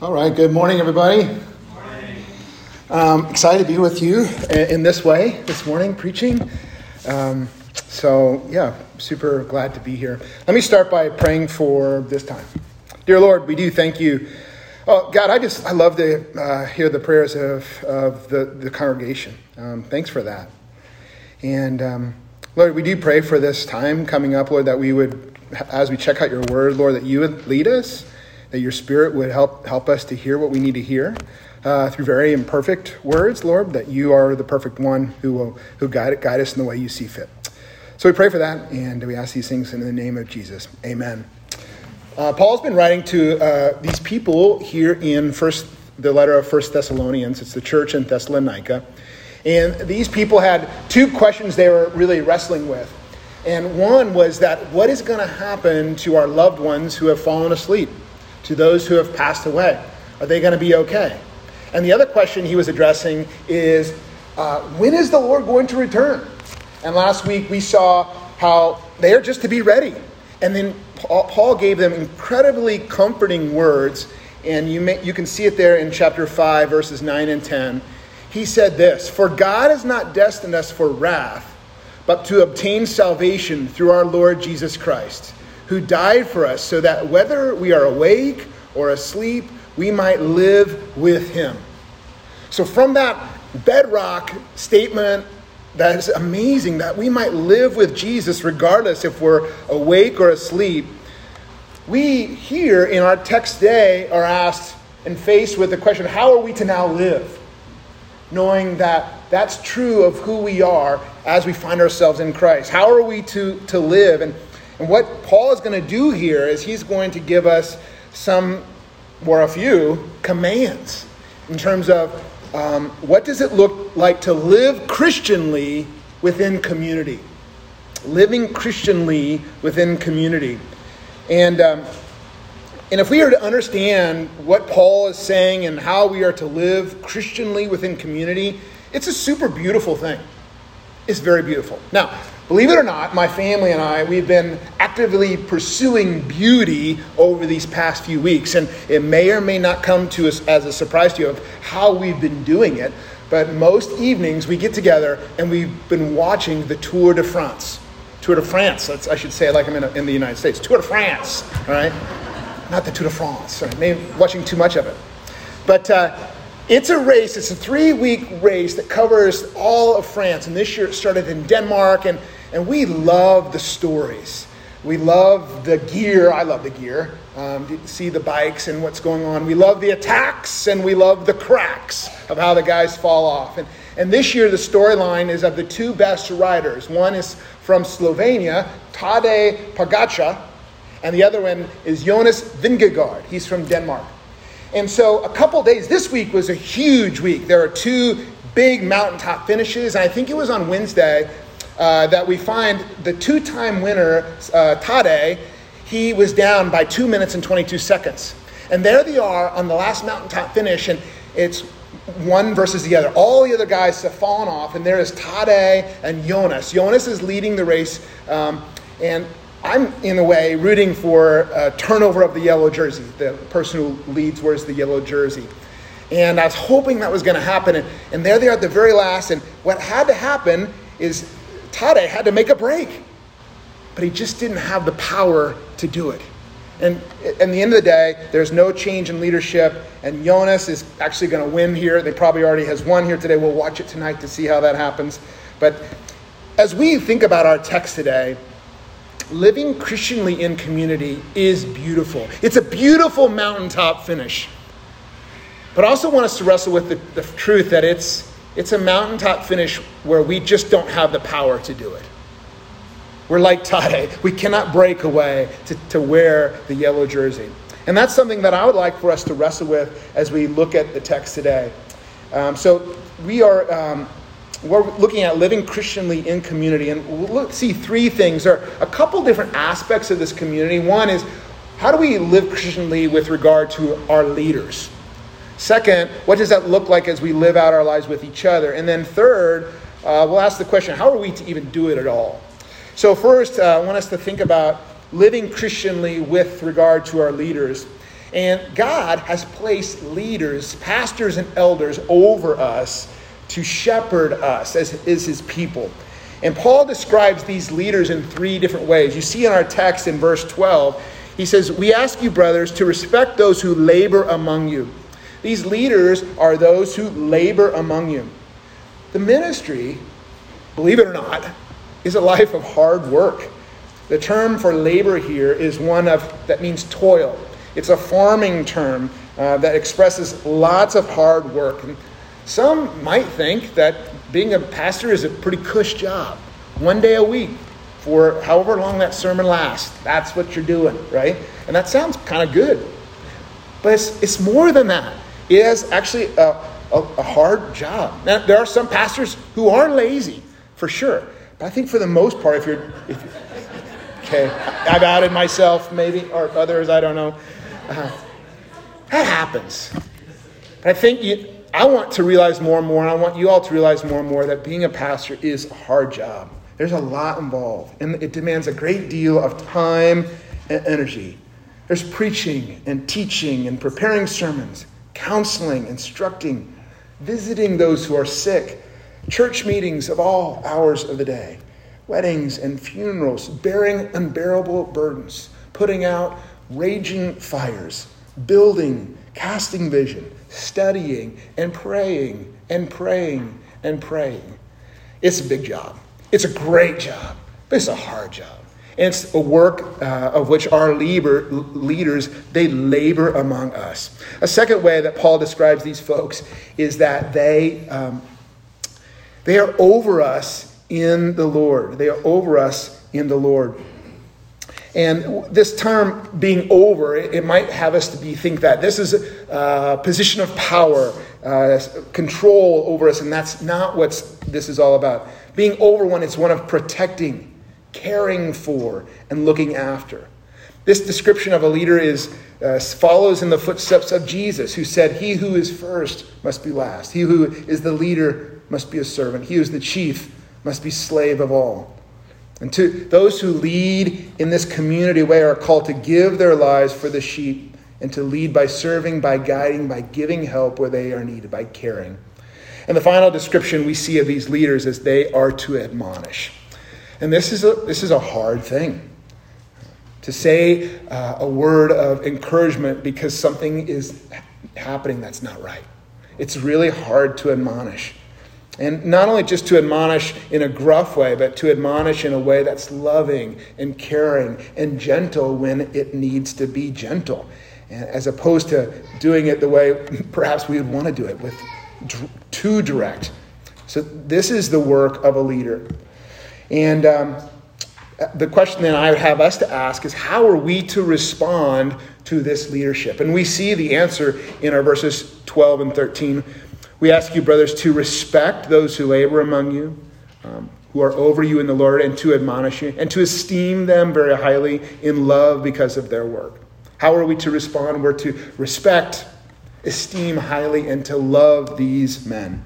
All right, good morning, everybody. Um, excited to be with you in this way this morning, preaching. Um, so, yeah, super glad to be here. Let me start by praying for this time. Dear Lord, we do thank you. Oh, God, I just, I love to uh, hear the prayers of, of the, the congregation. Um, thanks for that. And um, Lord, we do pray for this time coming up, Lord, that we would, as we check out your word, Lord, that you would lead us that your Spirit would help, help us to hear what we need to hear uh, through very imperfect words, Lord, that you are the perfect one who will who guide, guide us in the way you see fit. So we pray for that, and we ask these things in the name of Jesus. Amen. Uh, Paul's been writing to uh, these people here in first the letter of First Thessalonians. It's the church in Thessalonica. And these people had two questions they were really wrestling with. And one was that what is going to happen to our loved ones who have fallen asleep? To those who have passed away? Are they going to be okay? And the other question he was addressing is uh, when is the Lord going to return? And last week we saw how they are just to be ready. And then Paul gave them incredibly comforting words, and you, may, you can see it there in chapter 5, verses 9 and 10. He said this For God has not destined us for wrath, but to obtain salvation through our Lord Jesus Christ who died for us, so that whether we are awake or asleep, we might live with him. So, from that bedrock statement, that is amazing that we might live with Jesus regardless if we're awake or asleep. We here in our text today are asked and faced with the question how are we to now live? Knowing that that's true of who we are as we find ourselves in Christ. How are we to, to live? And and what Paul is going to do here is he's going to give us some, or a few, commands in terms of um, what does it look like to live Christianly within community. Living Christianly within community. And, um, and if we are to understand what Paul is saying and how we are to live Christianly within community, it's a super beautiful thing. It's very beautiful. Now, Believe it or not, my family and I, we've been actively pursuing beauty over these past few weeks. And it may or may not come to us as a surprise to you of how we've been doing it. But most evenings we get together and we've been watching the Tour de France. Tour de France, I should say like I'm in, a, in the United States. Tour de France, all right? Not the Tour de France. Right? Maybe watching too much of it. But uh, it's a race, it's a three week race that covers all of France. And this year it started in Denmark. And and we love the stories. We love the gear. I love the gear. Um, see the bikes and what's going on. We love the attacks and we love the cracks of how the guys fall off. And, and this year, the storyline is of the two best riders. One is from Slovenia, Tadej Pogacar, and the other one is Jonas Vingegaard. He's from Denmark. And so, a couple days, this week was a huge week. There are two big mountaintop finishes, and I think it was on Wednesday uh, that we find the two time winner, uh, Tadej, he was down by two minutes and 22 seconds. And there they are on the last mountaintop finish, and it's one versus the other. All the other guys have fallen off, and there is Tadej and Jonas. Jonas is leading the race, um, and I'm, in a way, rooting for a turnover of the yellow jersey. The person who leads wears the yellow jersey. And I was hoping that was going to happen. And, and there they are at the very last. And what had to happen is Tadej had to make a break, but he just didn't have the power to do it. And at the end of the day, there's no change in leadership, and Jonas is actually going to win here. They probably already has won here today. We'll watch it tonight to see how that happens. But as we think about our text today, living Christianly in community is beautiful. It's a beautiful mountaintop finish. But I also want us to wrestle with the, the truth that it's it's a mountaintop finish where we just don't have the power to do it. We're like Tadej. We cannot break away to, to wear the yellow jersey. And that's something that I would like for us to wrestle with as we look at the text today. Um, so we are um, we're looking at living Christianly in community, and we'll look, see three things. Are a couple different aspects of this community. One is how do we live Christianly with regard to our leaders? Second, what does that look like as we live out our lives with each other? And then third, uh, we'll ask the question how are we to even do it at all? So, first, uh, I want us to think about living Christianly with regard to our leaders. And God has placed leaders, pastors, and elders over us to shepherd us as is his people. And Paul describes these leaders in three different ways. You see in our text in verse 12, he says, We ask you, brothers, to respect those who labor among you. These leaders are those who labor among you. The ministry, believe it or not, is a life of hard work. The term for labor here is one of that means toil. It's a farming term uh, that expresses lots of hard work. And some might think that being a pastor is a pretty cush job. One day a week for however long that sermon lasts. That's what you're doing, right? And that sounds kind of good. But it's, it's more than that. Is actually a, a, a hard job. Now, there are some pastors who are lazy, for sure. But I think for the most part, if you're, if, okay, I've added myself maybe, or others, I don't know. Uh, that happens. But I think you, I want to realize more and more, and I want you all to realize more and more that being a pastor is a hard job. There's a lot involved, and it demands a great deal of time and energy. There's preaching and teaching and preparing sermons, counseling, instructing, visiting those who are sick, church meetings of all hours of the day, weddings and funerals, bearing unbearable burdens, putting out raging fires, building, casting vision, studying, and praying, and praying, and praying. It's a big job. It's a great job, but it's a hard job. It's a work uh, of which our labor, leaders, they labor among us. A second way that Paul describes these folks is that they, um, they are over us in the Lord. They are over us in the Lord. And this term being over, it, might have us to be think that this is a position of power, uh, control over us, and that's not what this is all about. Being over one is one of protecting, caring for, and looking after. This description of a leader is uh, follows in the footsteps of Jesus, who said, "He who is first must be last. He who is the leader must be a servant. He who is the chief must be slave of all." And to those who lead in this community way are called to give their lives for the sheep and to lead by serving, by guiding, by giving help where they are needed, by caring. And the final description we see of these leaders is they are to admonish. And this is a, this is a hard thing. To say uh, a word of encouragement because something is happening that's not right. It's really hard to admonish. And not only just to admonish in a gruff way, but to admonish in a way that's loving and caring and gentle when it needs to be gentle, as opposed to doing it the way perhaps we would want to do it, with too direct. So, this is the work of a leader. And um, the question then I would have us to ask is how are we to respond to this leadership? And we see the answer in our verses 12 and 13 we ask you, brothers, to respect those who labor among you, um, who are over you in the Lord, and to admonish you, and to esteem them very highly in love because of their work. How are we to respond? We're to respect, esteem highly, and to love these men.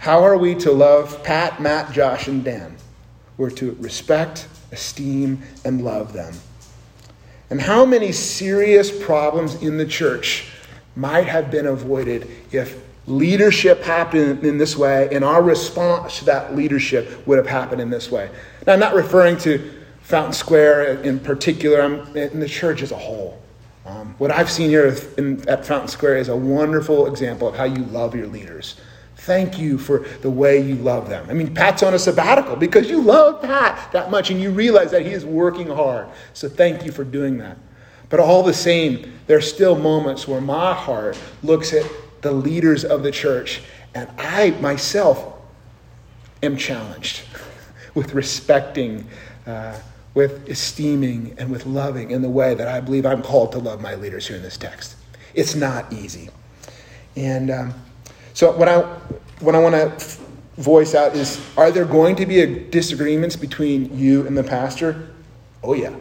How are we to love Pat, Matt, Josh, and Dan? We're to respect, esteem, and love them. And how many serious problems in the church might have been avoided if leadership happened in this way, and our response to that leadership would have happened in this way. Now, I'm not referring to Fountain Square in particular, I'm in the church as a whole. Um, what I've seen here in, at Fountain Square is a wonderful example of how you love your leaders. Thank you for the way you love them. I mean, Pat's on a sabbatical because you love Pat that much and you realize that he is working hard. So thank you for doing that. But all the same, there are still moments where my heart looks at the leaders of the church, and I myself am challenged with respecting, uh, with esteeming, and with loving in the way that I believe I'm called to love my leaders here in this text. It's not easy. And um, so, what I, what I want to voice out is are there going to be disagreements between you and the pastor? Oh, yeah.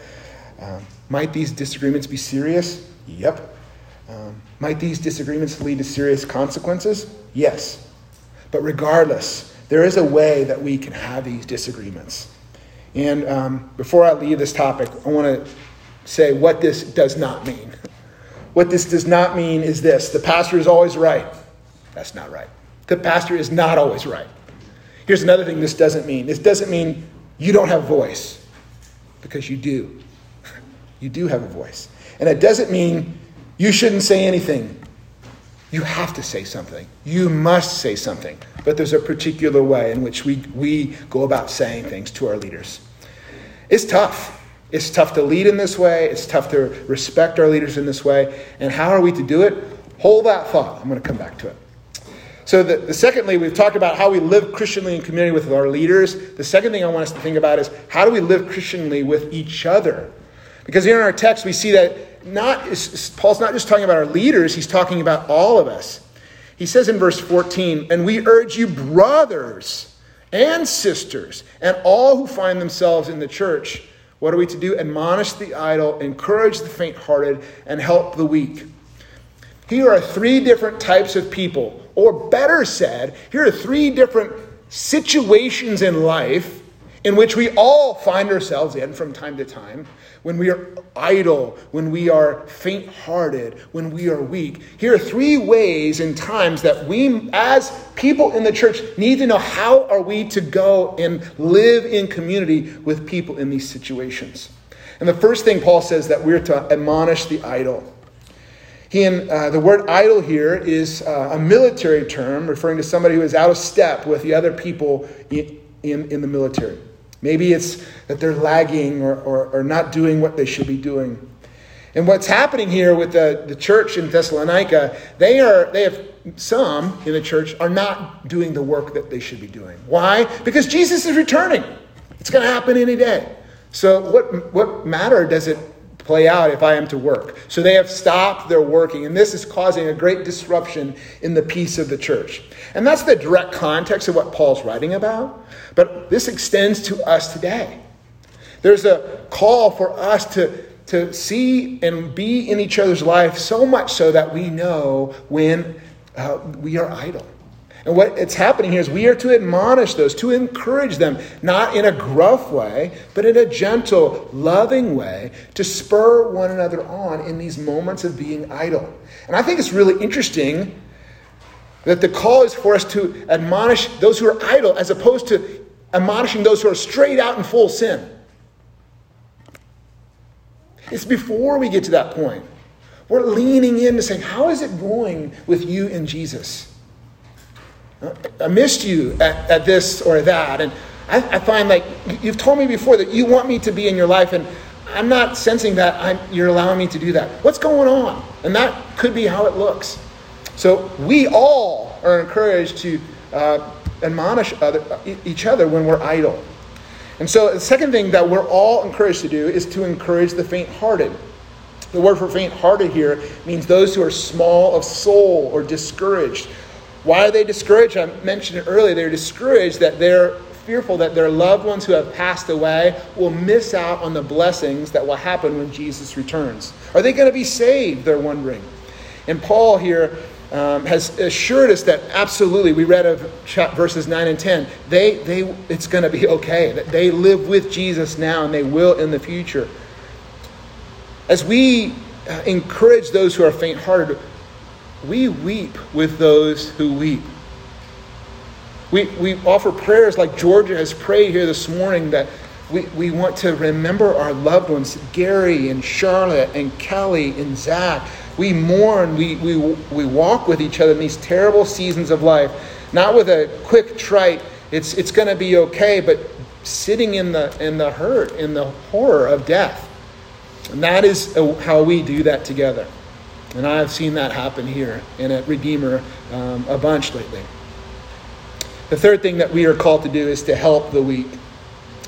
um, might these disagreements be serious? Yep. Um, might these disagreements lead to serious consequences? Yes. But regardless, there is a way that we can have these disagreements. And um, before I leave this topic, I want to say what this does not mean. What this does not mean is this the pastor is always right. That's not right. The pastor is not always right. Here's another thing this doesn't mean this doesn't mean you don't have voice, because you do. You do have a voice. And it doesn't mean you shouldn't say anything. You have to say something. You must say something. But there's a particular way in which we, we go about saying things to our leaders. It's tough. It's tough to lead in this way. It's tough to respect our leaders in this way. And how are we to do it? Hold that thought. I'm going to come back to it. So, the, the, secondly, we've talked about how we live Christianly in community with our leaders. The second thing I want us to think about is how do we live Christianly with each other? Because here in our text, we see that not Paul's not just talking about our leaders; he's talking about all of us. He says in verse 14, "And we urge you, brothers and sisters, and all who find themselves in the church." What are we to do? Admonish the idle, encourage the faint hearted, and help the weak. Here are three different types of people, or better said, here are three different situations in life in which we all find ourselves in from time to time when we are idle, when we are faint hearted, when we are weak. Here are three ways and times that we, as people in the church, need to know how are we to go and live in community with people in these situations. And the first thing Paul says that we're to admonish the idle. Uh, the word idle here is uh, a military term referring to somebody who is out of step with the other people in, in, in the military. Maybe it's that they're lagging or, or, or, not doing what they should be doing. And what's happening here with the, the church in Thessalonica, they are they have some in the church are not doing the work that they should be doing. Why? Because Jesus is returning. It's going to happen any day. So what what matter does it play out if I am to work. So they have stopped their working, and this is causing a great disruption in the peace of the church. And that's the direct context of what Paul's writing about, but this extends to us today. There's a call for us to, to see and be in each other's life so much so that we know when uh, we are idle. And what it's happening here is we are to admonish those, to encourage them, not in a gruff way, but in a gentle, loving way, to spur one another on in these moments of being idle. And I think it's really interesting that the call is for us to admonish those who are idle as opposed to admonishing those who are straight out in full sin. It's before we get to that point. We're leaning in to saying, How is it going with you and Jesus? I missed you at, at this or that. And I, I, find like you've told me before that you want me to be in your life, and I'm not sensing that I'm, you're allowing me to do that. What's going on? And that could be how it looks. So we all are encouraged to uh, admonish other, each other when we're idle. And so the second thing that we're all encouraged to do is to encourage the faint hearted. The word for faint hearted here means those who are small of soul or discouraged why are they discouraged? I mentioned it earlier. They're discouraged that they're fearful that their loved ones who have passed away will miss out on the blessings that will happen when Jesus returns. Are they going to be saved? They're wondering. And Paul here um, has assured us that absolutely, we read of verses 9 and 10, they, they, it's going to be okay, that they live with Jesus now and they will in the future. As we uh, encourage those who are faint hearted, we weep with those who weep. We, we offer prayers like Georgia has prayed here this morning that we, we want to remember our loved ones, Gary and Charlotte and Kelly and Zach. We mourn, we, we, we walk with each other in these terrible seasons of life, not with a quick trite, it's, it's going to be okay, but sitting in the, in the hurt, in the horror of death. And that is how we do that together. And I've seen that happen here in a Redeemer um, a bunch lately. The third thing that we are called to do is to help the weak.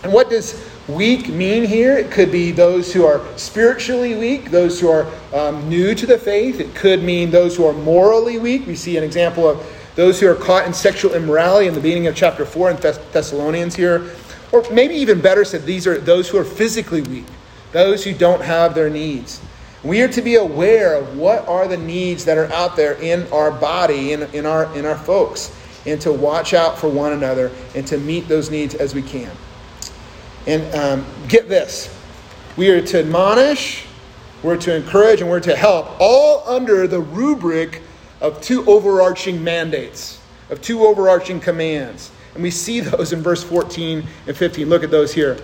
And what does weak mean here? It could be those who are spiritually weak, those who are um, new to the faith. It could mean those who are morally weak. We see an example of those who are caught in sexual immorality in the beginning of chapter 4 in Thess- Thessalonians here. Or maybe even better said, these are those who are physically weak, those who don't have their needs. We are to be aware of what are the needs that are out there in our body, in, in, our, in our folks, and to watch out for one another and to meet those needs as we can. And um, get this We are to admonish, we're to encourage, and we're to help, all under the rubric of two overarching mandates, of two overarching commands. And we see those in verse 14 and 15. Look at those here.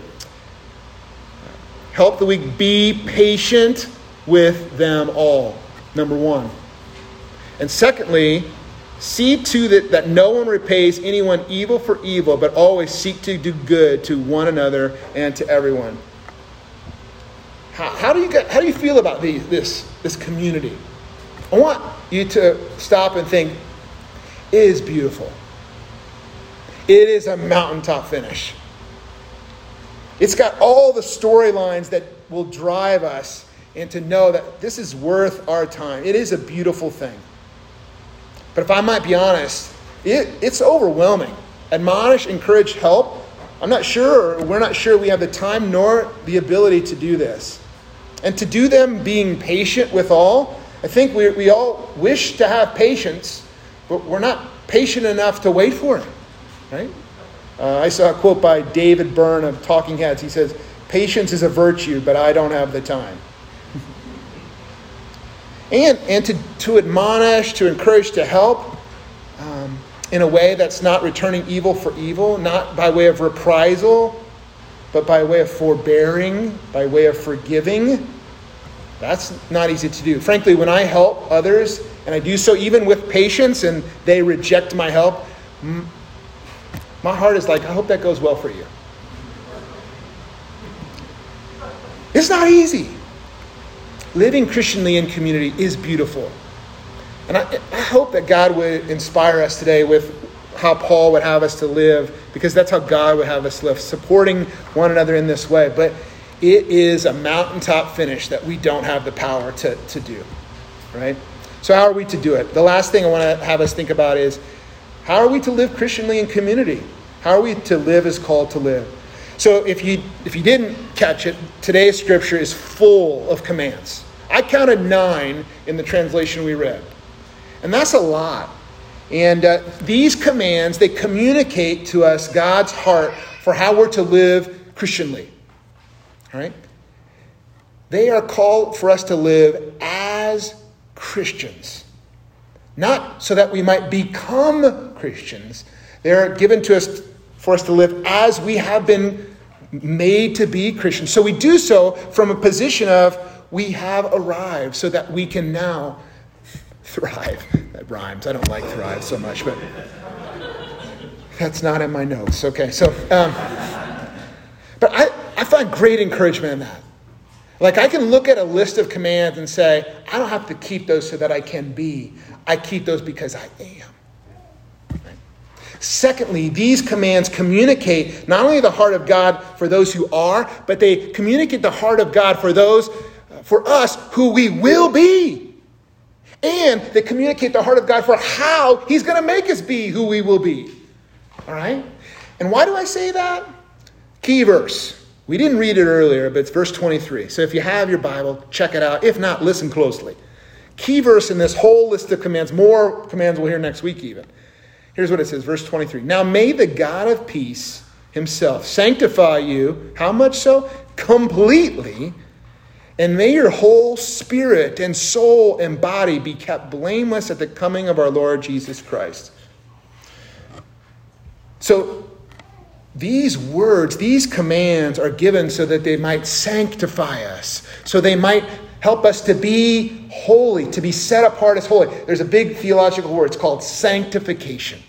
Help the weak, be patient with them all. Number one. And secondly, see to that, that no one repays anyone evil for evil, but always seek to do good to one another and to everyone. How, how do, you get, how do you feel about these, this, this community? I want you to stop and think it is beautiful. It is a mountaintop finish. It's got all the storylines that will drive us and to know that this is worth our time. It is a beautiful thing. But if I might be honest, it, it's overwhelming. Admonish, encourage, help. I'm not sure, we're not sure we have the time nor the ability to do this. And to do them being patient with all, I think we, we all wish to have patience, but we're not patient enough to wait for it, right? Uh, I saw a quote by David Byrne of Talking Heads. He says, Patience is a virtue, but I don't have the time and, and to, to admonish, to encourage, to help um, in a way that's not returning evil for evil, not by way of reprisal, but by way of forbearing, by way of forgiving. That's not easy to do. Frankly, when I help others, and I do so even with patience, and they reject my help, my heart is like, I hope that goes well for you. It's not easy living Christianly in community is beautiful. And I, I, hope that God would inspire us today with how Paul would have us to live, because that's how God would have us live, supporting one another in this way. But it is a mountaintop finish that we don't have the power to, to do, right? So, how are we to do it? The last thing I want to have us think about is how are we to live Christianly in community? How are we to live as called to live? So if you if you didn't catch it, today's scripture is full of commands. I counted nine in the translation we read, and that's a lot. And uh, these commands they communicate to us God's heart for how we're to live Christianly. All right. They are called for us to live as Christians, not so that we might become Christians. They're given to us for us to live as we have been made to be Christians. So we do so from a position of we have arrived so that we can now thrive. That rhymes. I don't like thrive so much, but that's not in my notes. Okay, so, um, but I, I find great encouragement in that. Like I can look at a list of commands and say, I don't have to keep those so that I can be. I keep those because I am. Secondly, these commands communicate not only the heart of God for those who are, but they communicate the heart of God for those, uh, for us, who we will be. And they communicate the heart of God for how He's going to make us be who we will be. All right? And why do I say that? Key verse. We didn't read it earlier, but it's verse 23. So if you have your Bible, check it out. If not, listen closely. Key verse in this whole list of commands, more commands we'll hear next week even. Here's what it says, verse 23. Now may the God of peace himself sanctify you, how much so? Completely. And may your whole spirit and soul and body be kept blameless at the coming of our Lord Jesus Christ. So, these words, these commands are given so that they might sanctify us, so they might help us to be holy, to be set apart as holy. There's a big theological word, it's called sanctification.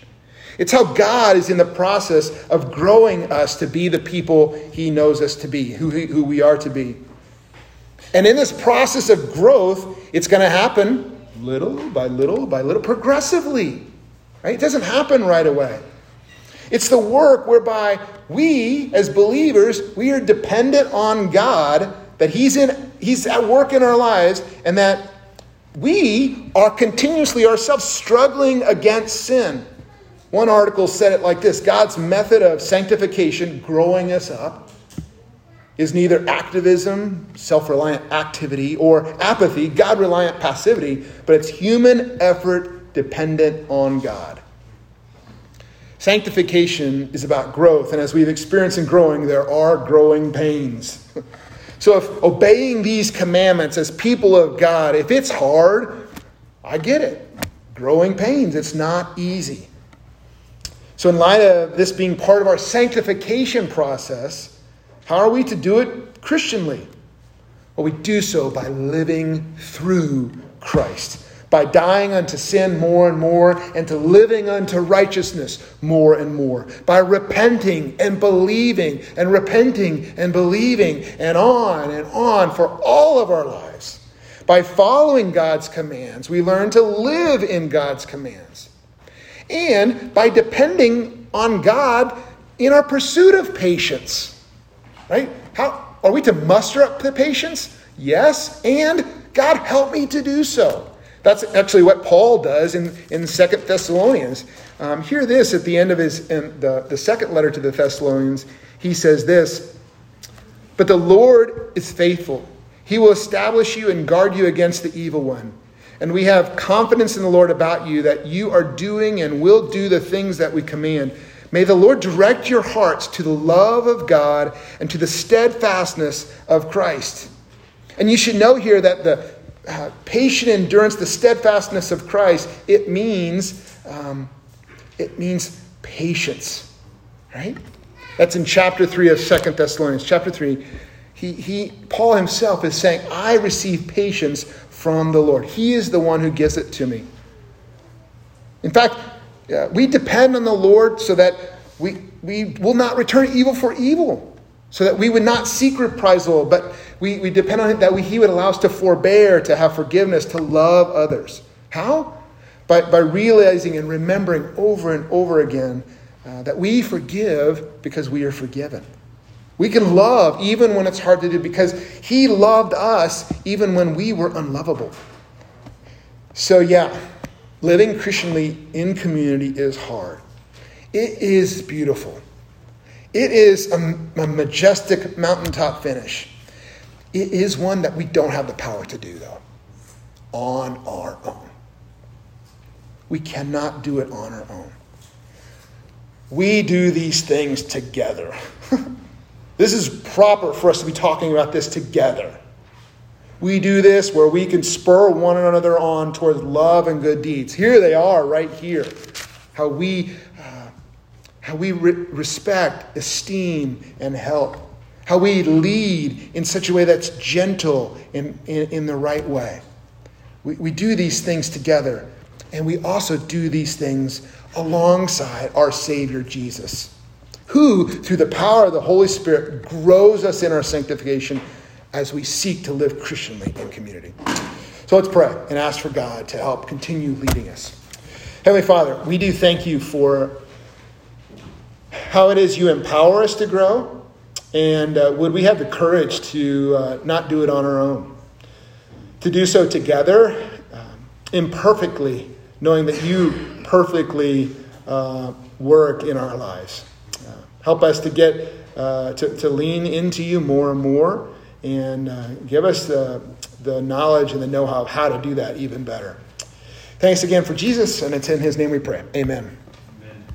It's how God is in the process of growing us to be the people He knows us to be, who, who we are to be. And in this process of growth, it's going to happen little by little by little, progressively. Right? It doesn't happen right away. It's the work whereby we, as believers, we are dependent on God, that He's in He's at work in our lives, and that we are continuously ourselves struggling against sin. One article said it like this God's method of sanctification, growing us up, is neither activism, self reliant activity, or apathy, God reliant passivity, but it's human effort dependent on God. Sanctification is about growth, and as we've experienced in growing, there are growing pains. So if obeying these commandments as people of God, if it's hard, I get it. Growing pains, it's not easy. So, in light of this being part of our sanctification process, how are we to do it Christianly? Well, we do so by living through Christ, by dying unto sin more and more, and to living unto righteousness more and more, by repenting and believing, and repenting and believing, and on and on for all of our lives. By following God's commands, we learn to live in God's commands and by depending on God in our pursuit of patience. Right? How are we to muster up the patience? Yes, and God help me to do so. That's actually what Paul does in, in Second Thessalonians. Um, hear this at the end of his the, the second letter to the Thessalonians. He says this, but the Lord is faithful. He will establish you and guard you against the evil one. And we have confidence in the Lord about you that you are doing and will do the things that we command. May the Lord direct your hearts to the love of God and to the steadfastness of Christ. And you should know here that the uh, patient endurance, the steadfastness of Christ, it means um, it means patience, right? That's in chapter three of Second Thessalonians. Chapter three, he, he Paul himself is saying, "I receive patience from the Lord. He is the one who gives it to me. In fact, uh, we depend on the Lord so that we, we will not return evil for evil, so that we would not seek reprisal, but we, we depend on Him that we, He would allow us to forbear, to have forgiveness, to love others. How? By, by realizing and remembering over and over again uh, that we forgive because we are forgiven. We can love even when it's hard to do because He loved us even when we were unlovable. So, yeah, living Christianly in community is hard. It is beautiful. It is a, a majestic mountaintop finish. It is one that we don't have the power to do, though, on our own. We cannot do it on our own. We do these things together. This is proper for us to be talking about this together. We do this where we can spur one another on towards love and good deeds. Here they are, right here. How we, how we re- respect, esteem, and help. How we lead in such a way that's gentle in, in, in the right way. We, we do these things together, and we also do these things alongside our Savior Jesus who, through the power of the Holy Spirit, grows us in our sanctification as we seek to live Christianly in community. So let's pray and ask for God to help continue leading us. Heavenly Father, we do thank you for how it is you empower us to grow, and uh, would we have the courage to uh, not do it on our own, to do so together, um, imperfectly, knowing that you perfectly uh, work in our lives. Help us to get uh, to, to lean into you more and more and uh, give us the, the knowledge and the know how of how to do that even better. Thanks again for Jesus, and it's in his name we pray. Amen.